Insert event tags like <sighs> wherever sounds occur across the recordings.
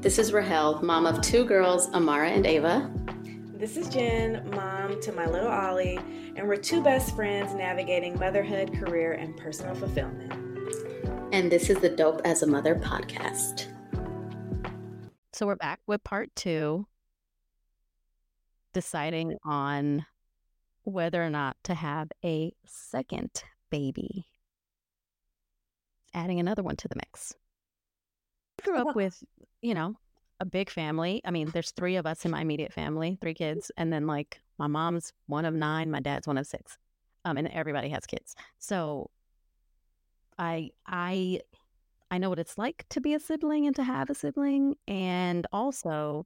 This is Rahel, mom of two girls, Amara and Ava. This is Jen, mom to my little Ollie, and we're two best friends navigating motherhood, career, and personal fulfillment. And this is the Dope as a Mother podcast. So we're back with part two, deciding on whether or not to have a second baby, adding another one to the mix. I grew up with, you know, a big family. I mean, there's three of us in my immediate family, three kids, and then like my mom's one of nine, my dad's one of six, um, and everybody has kids. So I I I know what it's like to be a sibling and to have a sibling, and also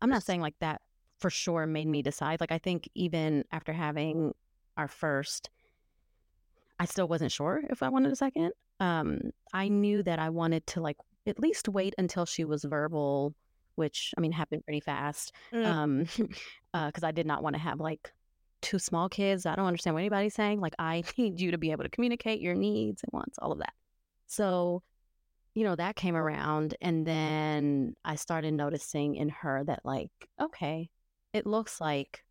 I'm not saying like that for sure made me decide. Like I think even after having our first, I still wasn't sure if I wanted a second. Um, I knew that I wanted to like at least wait until she was verbal which I mean happened pretty fast. Mm. Um, <laughs> because I did not want to have like two small kids. I don't understand what anybody's saying. Like I <laughs> need you to be able to communicate your needs and wants, all of that. So, you know, that came around, and then I started noticing in her that like, okay, it looks like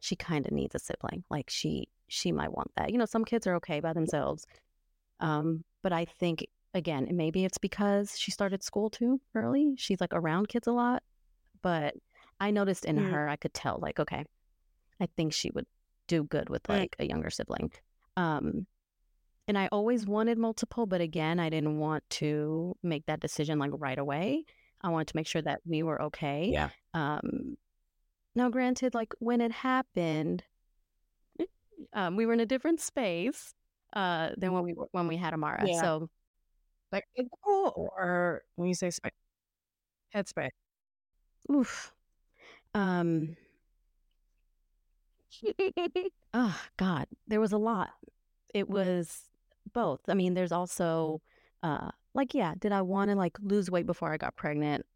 she kind of needs a sibling. Like she she might want that. You know, some kids are okay by themselves. Um, but I think again, maybe it's because she started school too early. She's like around kids a lot. But I noticed in Mm. her, I could tell, like, okay, I think she would do good with Mm. like a younger sibling. Um, and I always wanted multiple, but again, I didn't want to make that decision like right away. I wanted to make sure that we were okay. Yeah. Um, now, granted, like when it happened, um, we were in a different space uh, than when we when we had Amara. Yeah. So Like or when you say space, headspace. Oof. Um. oh God, there was a lot. It was both. I mean, there's also, uh, like, yeah, did I want to like lose weight before I got pregnant?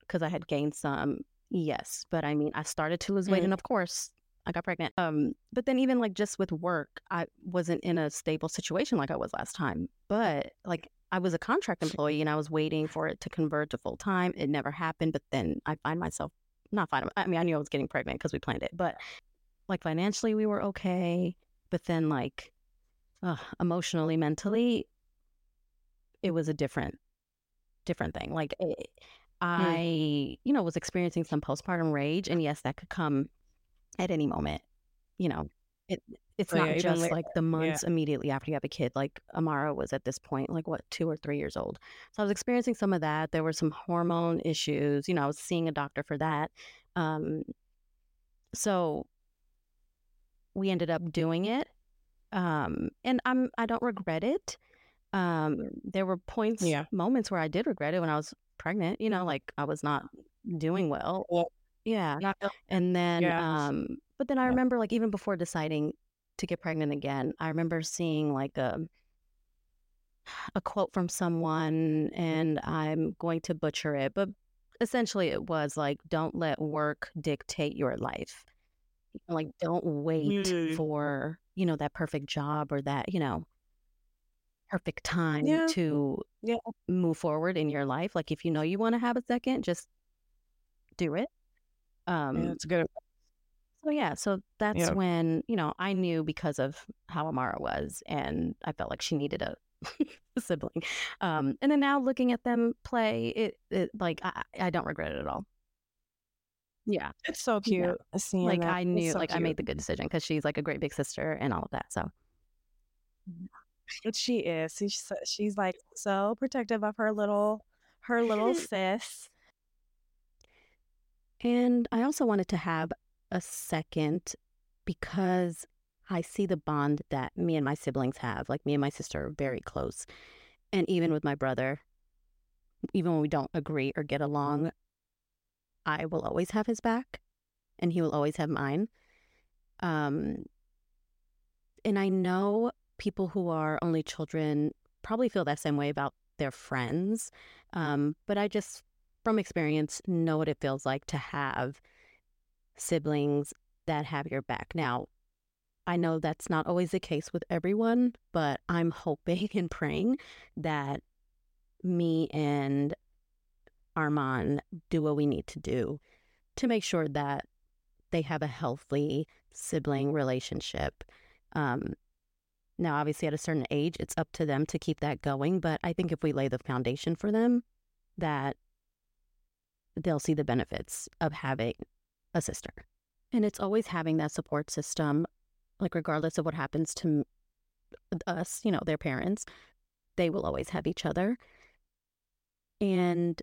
Because I had gained some. Yes, but I mean, I started to lose weight, Mm. and of course, I got pregnant. Um, but then even like just with work, I wasn't in a stable situation like I was last time. But like I was a contract employee and I was waiting for it to convert to full time. It never happened. But then I find myself not find. I mean, I knew I was getting pregnant because we planned it, but like financially we were okay. But then like uh, emotionally, mentally, it was a different, different thing. Like it, I, you know, was experiencing some postpartum rage, and yes, that could come at any moment. You know, it it's yeah, not even just like the months immediately after you have a kid. Like Amara was at this point, like what, two or three years old. So I was experiencing some of that. There were some hormone issues. You know, I was seeing a doctor for that. Um, so we ended up doing it, um, and I'm I don't regret it. Um, there were points, Yeah. moments where I did regret it when I was pregnant. You know, like I was not doing well. Well, Yeah. not And then, Yeah. um, but then I Yeah. remember, like, even before deciding to get pregnant again, I remember seeing like a a quote from someone, and I'm going to butcher it, but essentially it was like, "Don't let work dictate your life. Like, don't wait for you know that perfect job or that you know perfect time Yeah. to Yeah. move forward in your life. Like, if you know you want to have a second, just do it." Um, yeah, it's good. So yeah, so that's Yeah. when, you know, I knew because of how Amara was and I felt like she needed a, <laughs> sibling. Um and then now looking at them play, it, it like I, I don't regret it at all. Yeah. It's so Yeah. cute seeing Like that. I knew so like I made the good decision because she's like a great big sister and all of that. So But she is. She's she's like so protective of her little her little <laughs> sis. And I also wanted to have a second because I see the bond that me and my siblings have. Like me and my sister are very close. And even with my brother, even when we don't agree or get along, I will always have his back and he will always have mine. Um and I know people who are only children probably feel that same way about their friends. Um, but I just from experience know what it feels like to have siblings that have your back. Now, I know that's not always the case with everyone, but I'm hoping <laughs> and praying that me and Armand do what we need to do to make sure that they have a healthy sibling relationship. Um, now, obviously, at a certain age, it's up to them to keep that going. But I think if we lay the foundation for them, that they'll see the benefits of having a sister. And it's always having that support system, like, regardless of what happens to us, you know, their parents, they will always have each other. And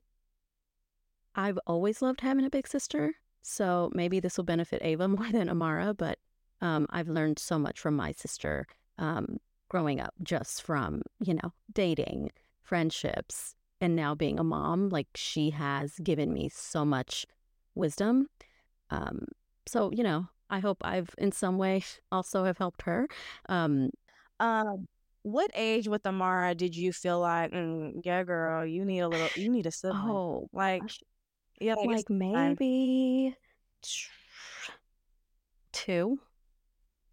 I've always loved having a big sister. So maybe this will benefit Ava <laughs> more than Amara, but um, I've learned so much from my sister um, growing up just from, you know, dating, friendships, and now being a mom. Like she has given me so much wisdom. Um, so, you know, I hope I've in some way also have helped her. Um, um, what age with Amara did you feel like, mm, yeah, girl, you need a little, you need a sibling? oh, Like, yeah, like, like time. maybe two,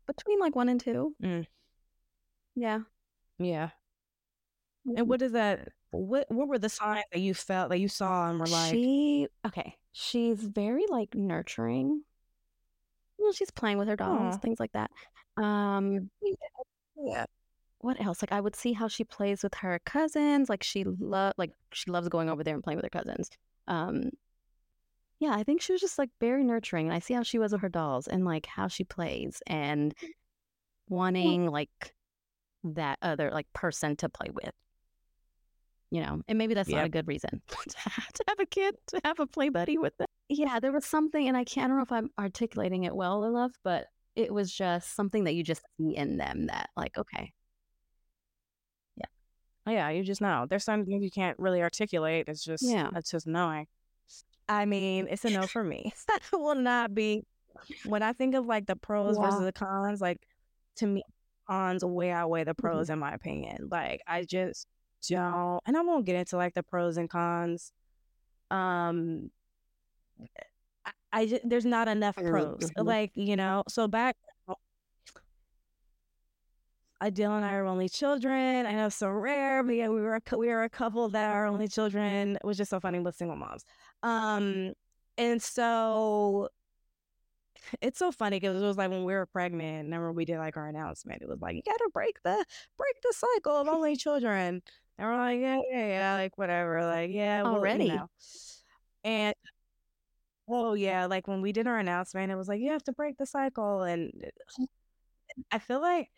between like one and two. Mm, Yeah. yeah. And what is that? What what were the signs that you felt that you saw and were like, She okay. She's very like nurturing. Well, she's playing with her dolls, Aw. things like that. Um, yeah, what else? Like I would see how she plays with her cousins. Like she love like she loves going over there and playing with her cousins. Um, yeah, I think she was just like very nurturing. And I see how she was with her dolls and like how she plays and wanting like that other like person to play with. You know, and maybe that's not a good reason <laughs> to have, a kid to have a play buddy with them. Yeah, there was something, and I can't I don't know if I'm articulating it well enough, but it was just something that you just see in them that like okay, yeah, Yeah, you just know. There's something you can't really articulate. It's just, Yeah. it's just knowing. I mean, it's a no for me. <laughs> That will not be. When I think of like the pros versus the cons, like to me, cons way outweigh the Mm-hmm. pros in my opinion. Like I just don't, and I won't get into like the pros and cons. Um, I, I just, there's not enough pros. Like you know, so back. Adil and I are only children. I know so rare, but yeah, we were a, we were a couple that are only children, which is so funny with single moms. Um, and so it's so funny because it was like when we were pregnant. Remember we did like our announcement. It was like you got to break the break the cycle of only children. And we're like, yeah, yeah, yeah, like whatever, like yeah, well, Already? you know. And oh yeah, like when we did our announcement, it was like you have to break the cycle, and <sighs> I feel like,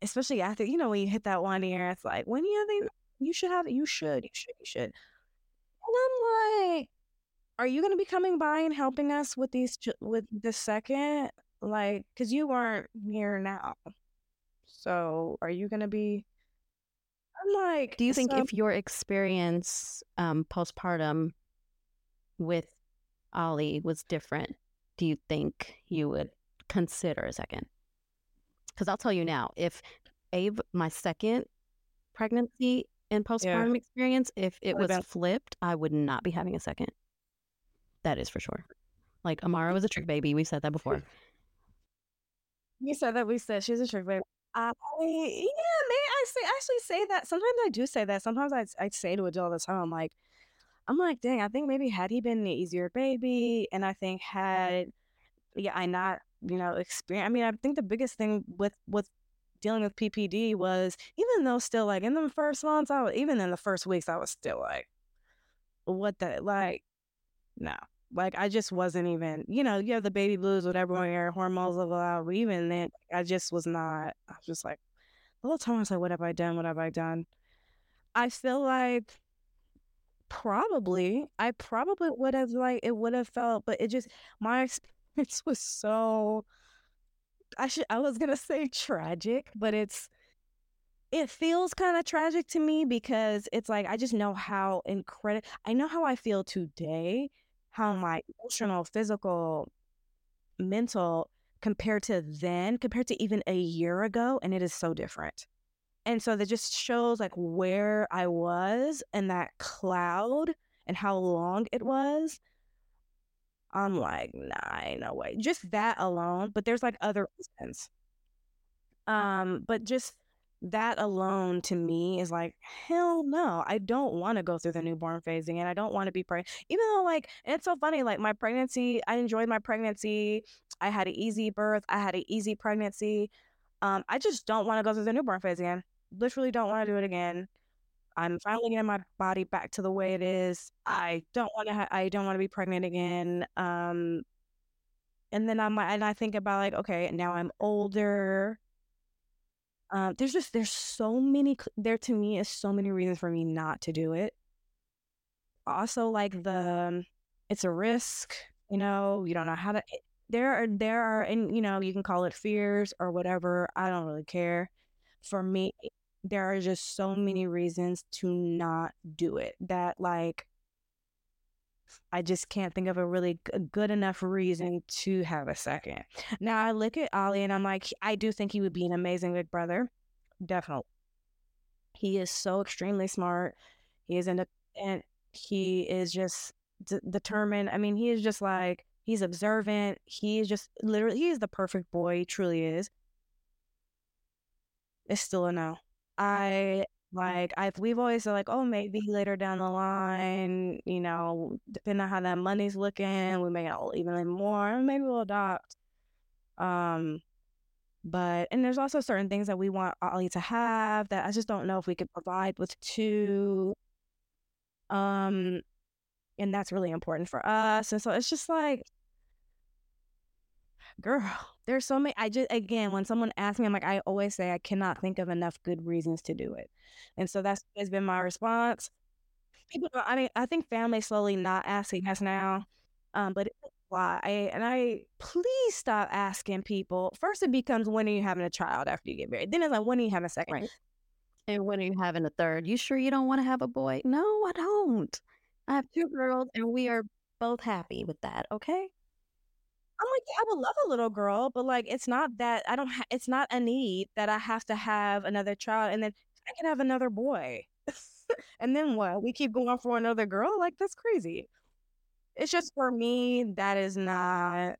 especially after you know when you hit that one year, it's like when you think you should have it, you should, you should, you should. And I'm like, are you gonna be coming by and helping us with these with the second, like, because you weren't here now, so are you gonna be? I'm like, Do you think so- if your experience um, postpartum with Ollie was different, do you think you would consider a second? Because I'll tell you now, if Abe, my second pregnancy and postpartum experience, if it was Would've flipped, I would not be having a second. That is for sure. Like Amara was a trick baby. We've said that before. <laughs> You said that we said she's a trick baby. I yeah, man. I say I actually say that. Sometimes I do say that. Sometimes I I say to Adil all the time, I'm like, I'm like, dang, I think maybe had he been an easier baby, and I think had yeah, I not you know experience. I mean, I think the biggest thing with with dealing with PPD was even though still like in the first months, I was even in the first weeks, I was still like, what the like, no. Like I just wasn't even, you know, you have the baby blues, whatever, when your hormones level out. Even then, I just was not. I was just like, the whole time I was like, what have I done? What have I done? I feel like probably, I probably would have like it would have felt, but it just my <laughs> experience was so. I should. I was gonna say tragic, but it's. It feels kind of tragic to me because it's like I just know how incredible. I know how I feel today how my emotional, physical, mental compared to then, compared to even a year ago, and it is so different. And so that just shows like where I was in that cloud and how long it was. I'm like, nah, ain't no way. Just that alone, but there's like other reasons. Um, but just that alone to me is like, hell no, I don't want to go through the newborn phase and I don't want to be pregnant. Even though, like, it's so funny, like, my pregnancy, I enjoyed my pregnancy. I had an easy birth, I had an easy pregnancy. Um, I just don't want to go through the newborn phase again. Literally don't want to do it again. I'm finally getting my body back to the way it is. I don't want to. Ha- I don't want to be pregnant again. Um, and then I'm and I think about like, okay, now I'm older. Um, there's just there's so many there to me is so many reasons for me not to do it. Also, like the um, it's a risk, you know, you don't know how to. Eh, there are there are and you know you can call it fears or whatever. I don't really care. For me, there are just so many reasons to not do it that like I just can't think of a really good enough reason mm. to have a second. Now I look at Ollie and I'm like, I do think he would be an amazing big brother. Definitely. He is so extremely smart. He is in and he is just d- determined. I mean, he is just like he's observant. He is just literally he is the perfect boy. He truly is. It's still a no. Mm. I like I've we've always said like, oh, maybe later down the line, you know, depending on how that money's looking, we may get even more. Maybe we'll adopt. Um, but and there's also certain things that we want Ollie to have that I just don't know if we could provide with two. Um, and that's really important for us. And so it's just like, girl, there's so many. I just again, when someone asks me, I'm like, I always say I cannot think of enough good reasons to do it, and so that's has been my response. People, I mean, I think family slowly not asking us now, um, but why? And I please stop asking people. First, it becomes when are you having a child after you get married? Then it's like when are you having a second? Right. And when are you having a third? You sure you don't want to have a boy? No, I don't. I have two girls, and we are both happy with that. Okay. I'm like, yeah, I would love a little girl, but like, it's not that I don't. Ha- it's not a need that I have to have another child, and then I can have another boy, <laughs> and then what? We keep going for another girl? Like that's crazy. It's just for me that is not.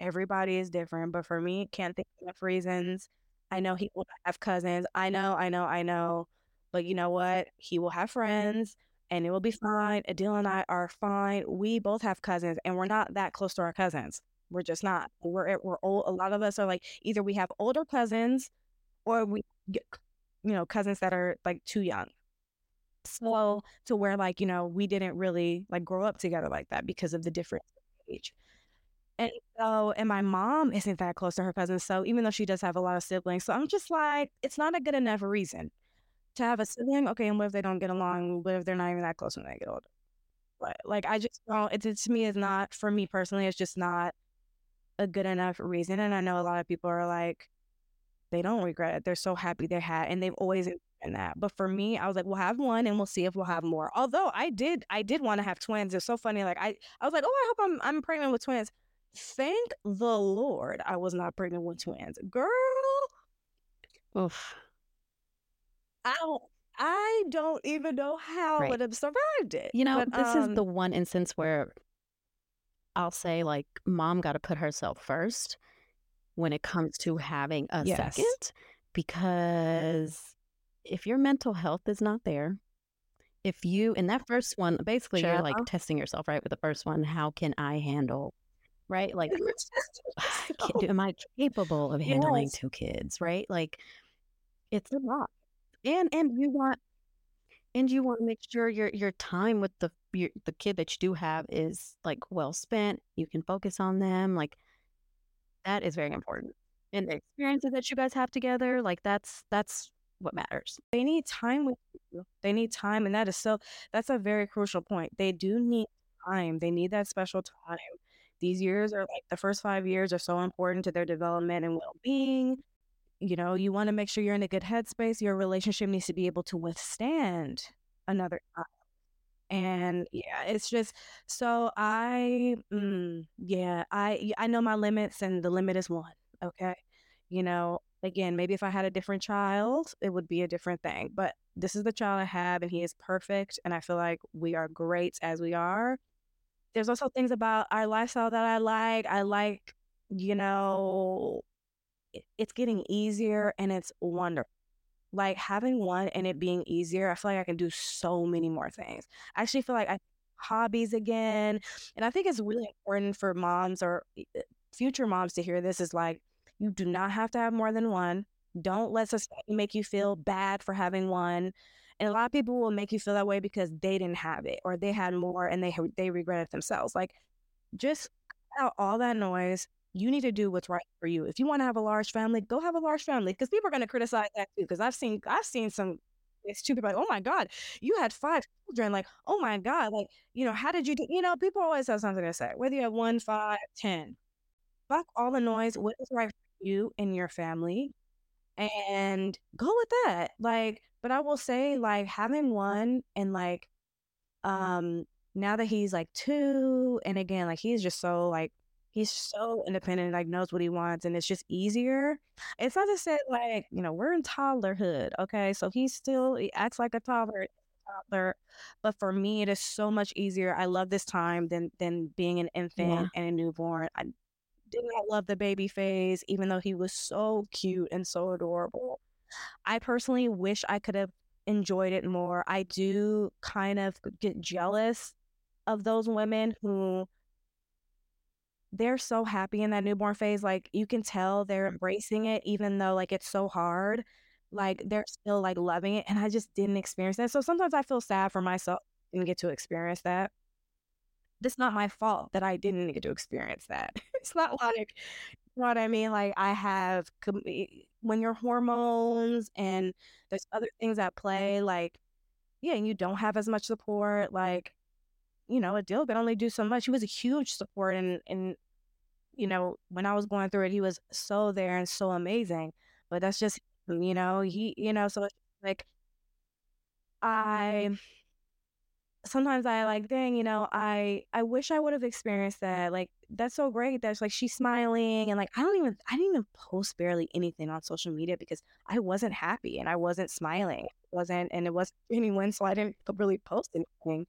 Everybody is different, but for me, can't think of reasons. I know he will have cousins. I know, I know, I know. But you know what? He will have friends and it will be fine. Adil and I are fine. We both have cousins and we're not that close to our cousins. We're just not. We're we're old. A lot of us are like either we have older cousins, or we get you know cousins that are like too young. So to where like you know we didn't really like grow up together like that because of the different age. And so, and my mom isn't that close to her cousins. So even though she does have a lot of siblings, so I'm just like, it's not a good enough reason to have a sibling. Okay, and what if they don't get along? What if they're not even that close when they get older? But like, I just don't. It, to me is not for me personally. It's just not a good enough reason. And I know a lot of people are like, they don't regret it. They're so happy they had, and they've always been that. But for me, I was like, we'll have one, and we'll see if we'll have more. Although I did, I did want to have twins. It's so funny. Like I, I was like, oh, I hope I'm, I'm pregnant with twins. Thank the Lord, I was not pregnant with twins, girl. Oof. I don't. I don't even know how right. I would have survived it. You know, but, this um, is the one instance where I'll say like mom got to put herself first when it comes to having a yes. second because if your mental health is not there, if you in that first one, basically sure. you're like testing yourself, right? With the first one, how can I handle, right? Like, <laughs> <sighs> am I capable of handling yes. two kids, right? Like, it's a lot, and and you want and you want to make sure your your time with the your, the kid that you do have is like well spent. You can focus on them. Like that is very important. And the experiences that you guys have together, like that's that's what matters. They need time with you. They need time, and that is so. That's a very crucial point. They do need time. They need that special time. These years are like the first five years are so important to their development and well being you know, you want to make sure you're in a good headspace. Your relationship needs to be able to withstand another time. And yeah, it's just so I, mm, yeah, I I know my limits, and the limit is one. Okay, you know, again, maybe if I had a different child, it would be a different thing. But this is the child I have, and he is perfect, and I feel like we are great as we are. There's also things about our lifestyle that I like. I like, you know, it's getting easier and it's wonderful. like having one and it being easier, I feel like I can do so many more things. I actually feel like I hobbies again. And I think it's really important for moms or eh, future moms to hear this is like you do not have to have more than one. Don't let society make you feel bad for having one. And a lot of people will make you feel that way because they didn't have it or they had more and they they regret it themselves. Like just out all that noise. You need to do what's right for you. If you want to have a large family, go have a large family because people are going to criticize that too. Because I've seen I've seen some it's two people like, oh my God, you had five children. Like, oh my God, like, you know, how did you do? You know, people always have something to say, whether you have one, five, ten. Fuck all the noise. What is right for you and your family? And go with that. Like, but I will say, like, having one and like, um, now that he's like two, and again, like he's just so like he's so independent, like knows what he wants, and it's just easier. It's not to say like you know we're in toddlerhood, okay? So he still he acts like a toddler, toddler, but for me it is so much easier. I love this time than than being an infant yeah. and a newborn. I did not love the baby phase, even though he was so cute and so adorable. I personally wish I could have enjoyed it more. I do kind of get jealous of those women who they're so happy in that newborn phase. Like you can tell they're mm-hmm. embracing it, even though like it's so hard. Like they're still like loving it. And I just didn't experience that. So sometimes I feel sad for myself and get to experience that. It's not my fault that I didn't get to experience that. <laughs> it's not like, you know what I mean? Like I have, when your hormones and there's other things at play, like, yeah, and you don't have as much support. Like, you know, Adil could only do so much. He was a huge support and and you know, when I was going through it, he was so there and so amazing. But that's just you know, he you know, so like mm-hmm. I sometimes I like, dang, you know, I I wish I would have experienced that. Like that's so great. That's like she's smiling and like I don't even I didn't even post barely anything on social media because I wasn't happy and I wasn't smiling. It wasn't and it wasn't <laughs> anyone, so I didn't really post anything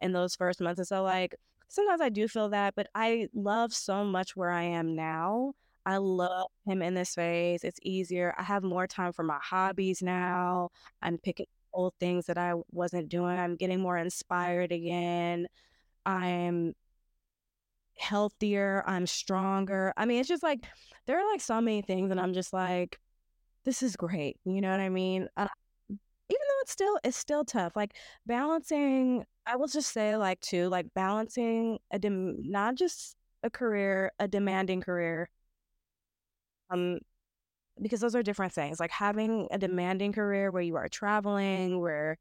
in those first months. And so like sometimes I do feel that, but I love so much where I am now. I love him in this phase. It's easier. I have more time for my hobbies now. I'm picking old things that I wasn't doing. I'm getting more inspired again. I'm healthier. I'm stronger. I mean, it's just like there are like so many things, and I'm just like, this is great. You know what I mean? Uh, even though it's still it's still tough. Like balancing. I will just say like too like balancing a dem- not just a career, a demanding career. Um, because those are different things. Like having a mm-hmm. demanding career where you are mm-hmm. traveling, where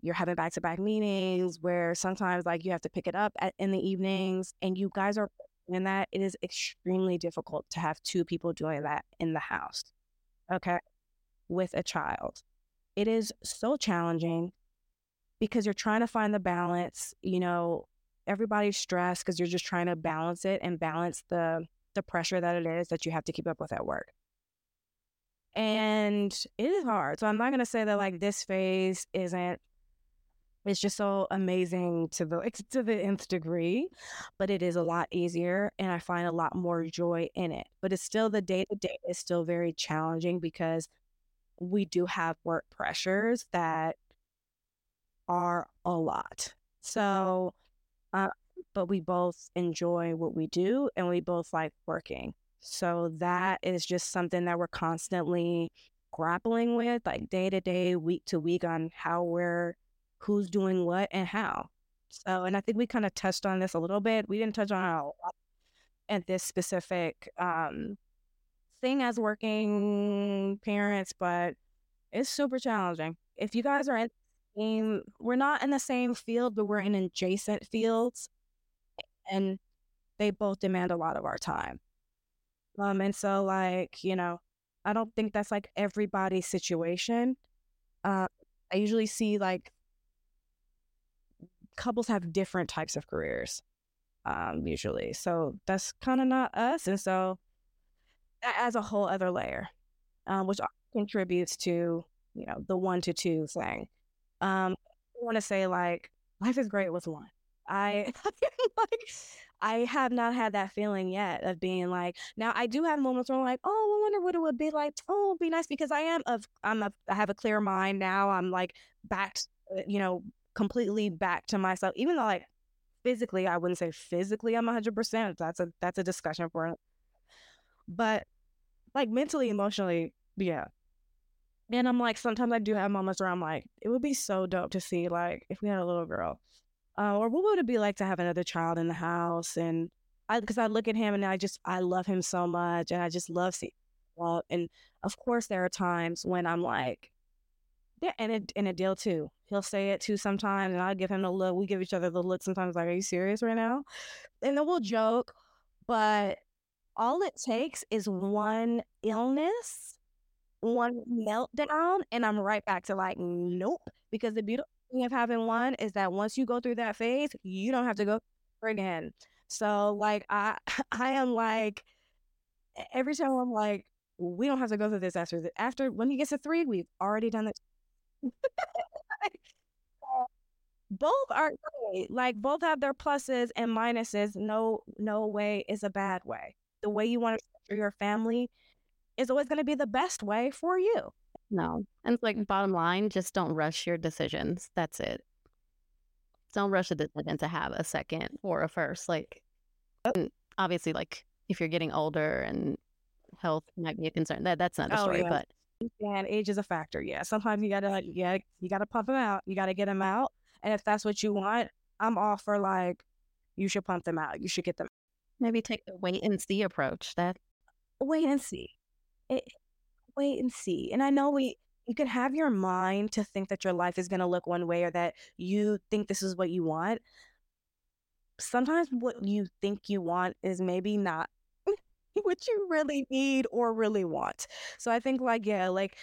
you're having back to back meetings, where sometimes like you have to pick it up at, in the evenings, and you guys are in that. It is extremely difficult to have two people doing that in the house. Okay, with a child, it is so challenging because you're trying to find the balance. You know, everybody's stressed because you're just trying to balance it and balance the the pressure that it is that you have to keep up with at work and it is hard. So I'm not gonna say that like this phase isn't. It's just so amazing to the to the nth degree, but it is a lot easier, and I find a lot more joy in it. But it's still the day to day is still very challenging because we do have work pressures that are a lot. So, uh, but we both enjoy what we do, and we both like working. So that is just something that we're constantly grappling with, like day to day, week to week, on how we're, who's doing what and how. So, and I think we kind of touched on this a little bit. We didn't touch on how at this specific um, thing as working parents, but it's super challenging. If you guys are in we're not in the same field, but we're in adjacent fields, and they both demand a lot of our time. Um, and so like, you know, I don't think that's like everybody's situation. Uh, I usually see like couples have different types of careers, um, usually. So that's kind of not us. And so as a whole other layer, um, which contributes to, you know, the one to two thing. Um, I want to say like life is great with one. I <laughs> like I have not had that feeling yet of being like now I do have moments where I'm like, oh, I wonder what it would be like. Oh, be nice because I am of I'm a I have a clear mind now. I'm like back, uh, you know, completely back to myself. Even though like physically, I wouldn't say physically I'm 100. percent That's a that's a discussion for. But like mentally, emotionally, yeah. And I'm like, sometimes I do have moments where I'm like, it would be so dope to see like if we had a little girl uh, or what would it be like to have another child in the house? And I, because I look at him and I just, I love him so much, and I just love seeing. Well, and of course, there are times when I'm like, yeah, and it, and Adil too. He'll say it too sometimes, and I give him a look. We give each other the look sometimes, like, "Are you serious right now?" And then we'll joke, but all it takes is one illness, one meltdown, and I'm right back to like, nope. Because the beautiful thing of having one is that once you go through that phase, you don't have to go again. So like I <laughs> I am like every time I'm like, we don't have to go through this after the, after when he gets to three, we've already done it. <laughs> both are great. Like both have their pluses and minuses. No no way is a bad way. The way you want to for your family is always going to be the best way for you. No. And it's like bottom line, just don't rush your decisions. That's it. Don't rush a decision to have a second or a first. Like oh. obviously like if you're getting older and health might be a concern. That that's not the oh, story, yeah. but and age is a factor. Yeah. Sometimes you gotta like yeah, you gotta pump them out. You gotta get them out. And if that's what you want, I'm all for like you should pump them out. You should get them. Maybe take the wait and see approach. That wait and see. It, wait and see. And I know we you can have your mind to think that your life is going to look one way or that you think this is what you want. Sometimes what you think you want is maybe not <laughs> what you really need or really want. So I think like yeah, like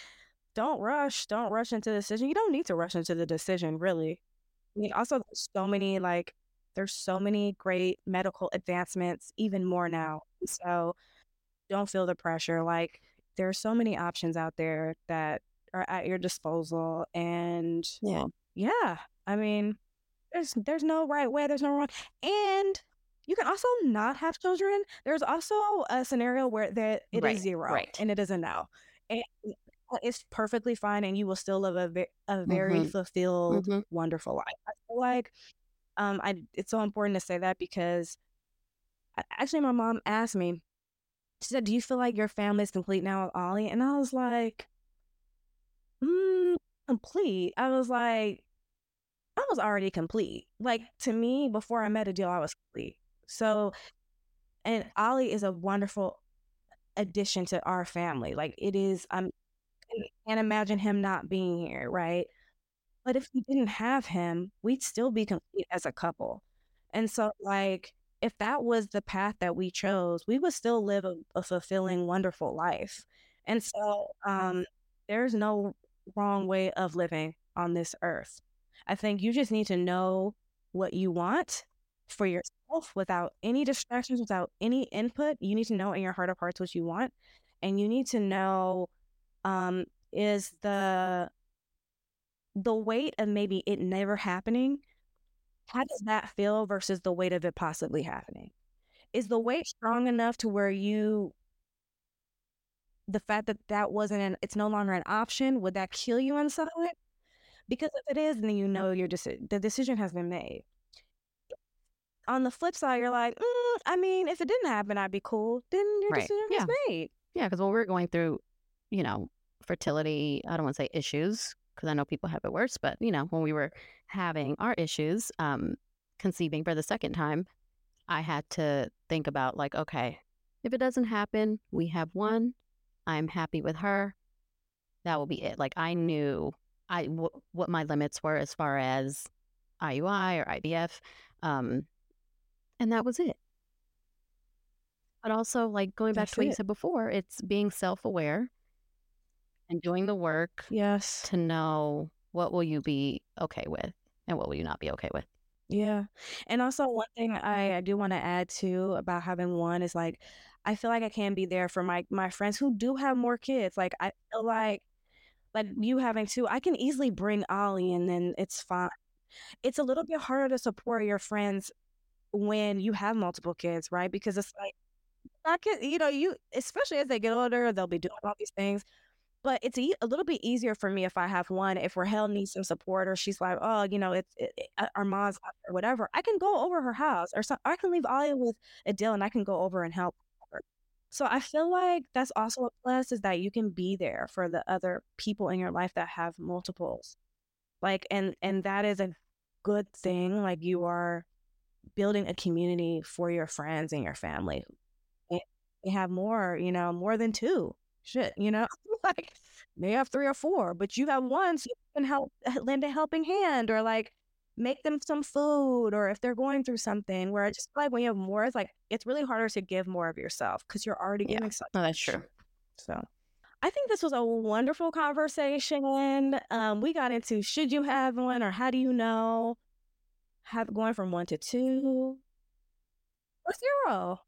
don't rush, don't rush into the decision. You don't need to rush into the decision, really. I mean, also there's so many like there's so many great medical advancements, even more now. So don't feel the pressure. Like there are so many options out there that are at your disposal and yeah yeah i mean there's there's no right way there's no wrong and you can also not have children there's also a scenario where that it right, is zero right. and it is a no and it's perfectly fine and you will still live a, a very mm-hmm. fulfilled mm-hmm. wonderful life i feel like um i it's so important to say that because actually my mom asked me she said, Do you feel like your family is complete now with Ollie? And I was like, mm, complete. I was like, I was already complete. Like to me, before I met Adil, I was complete. So, and Ollie is a wonderful addition to our family. Like it is, I'm, I can't imagine him not being here, right? But if we didn't have him, we'd still be complete as a couple. And so, like, if that was the path that we chose, we would still live a, a fulfilling, wonderful life. And so um, there's no wrong way of living on this earth. I think you just need to know what you want for yourself without any distractions, without any input. You need to know in your heart of hearts what you want. And you need to know um, is the the weight of maybe it never happening how does that feel versus the weight of it possibly happening? Is the weight strong enough to where you, the fact that that wasn't an, it's no longer an option, would that kill you inside? Because if it is, then you know your deci- the decision has been made. On the flip side, you're like, mm, I mean, if it didn't happen, I'd be cool. Then your right. decision yeah. is made. Yeah, because when we're going through, you know, fertility, I don't want to say issues, because I know people have it worse, but you know, when we were having our issues, um, conceiving for the second time, I had to think about like, okay, if it doesn't happen, we have one. I'm happy with her. That will be it. Like I knew I w- what my limits were as far as IUI or IVF, um, and that was it. But also, like going back That's to what it. you said before, it's being self aware and doing the work yes to know what will you be okay with and what will you not be okay with yeah and also one thing mm-hmm. i, I do want to add too about having one is like i feel like i can be there for my my friends who do have more kids like i feel like like you having two i can easily bring ollie and then it's fine it's a little bit harder to support your friends when you have multiple kids, right? Because it's like I can, you know, you especially as they get older, they'll be doing all these things. But it's a little bit easier for me if I have one. If Rahel needs some support, or she's like, oh, you know, it's it, it, uh, our mom's or whatever, I can go over her house, or so I can leave Ollie with Adil, and I can go over and help her. So I feel like that's also a plus is that you can be there for the other people in your life that have multiples, like, and and that is a good thing. Like you are building a community for your friends and your family. They have more, you know, more than two. Shit, you know, <laughs> like they have three or four, but you have one, so you can help <laughs> lend a helping hand or like make them some food or if they're going through something where I just feel like when you have more, it's like it's really harder to give more of yourself because you're already Yeah. giving so No, that's true. so I think this was a wonderful conversation. Um, we got into should you have one or how do you know? Have going from one to two or zero.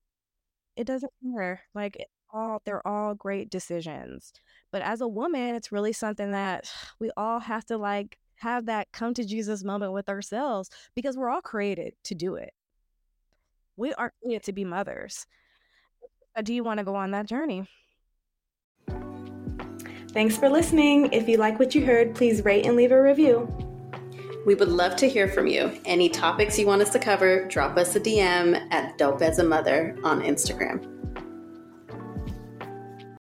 It doesn't matter. Like all they're all great decisions. But as a woman, it's really something that <sighs> we all have to like have that come to Jesus moment with ourselves because we're all created to do it. We are created to be mothers. Uh, Do you want to go on that journey? Thanks for listening. If you like what you heard, please rate and leave a review. We would love to hear from you. Any topics you want us to cover, drop us a DM at Dope as a Mother on Instagram.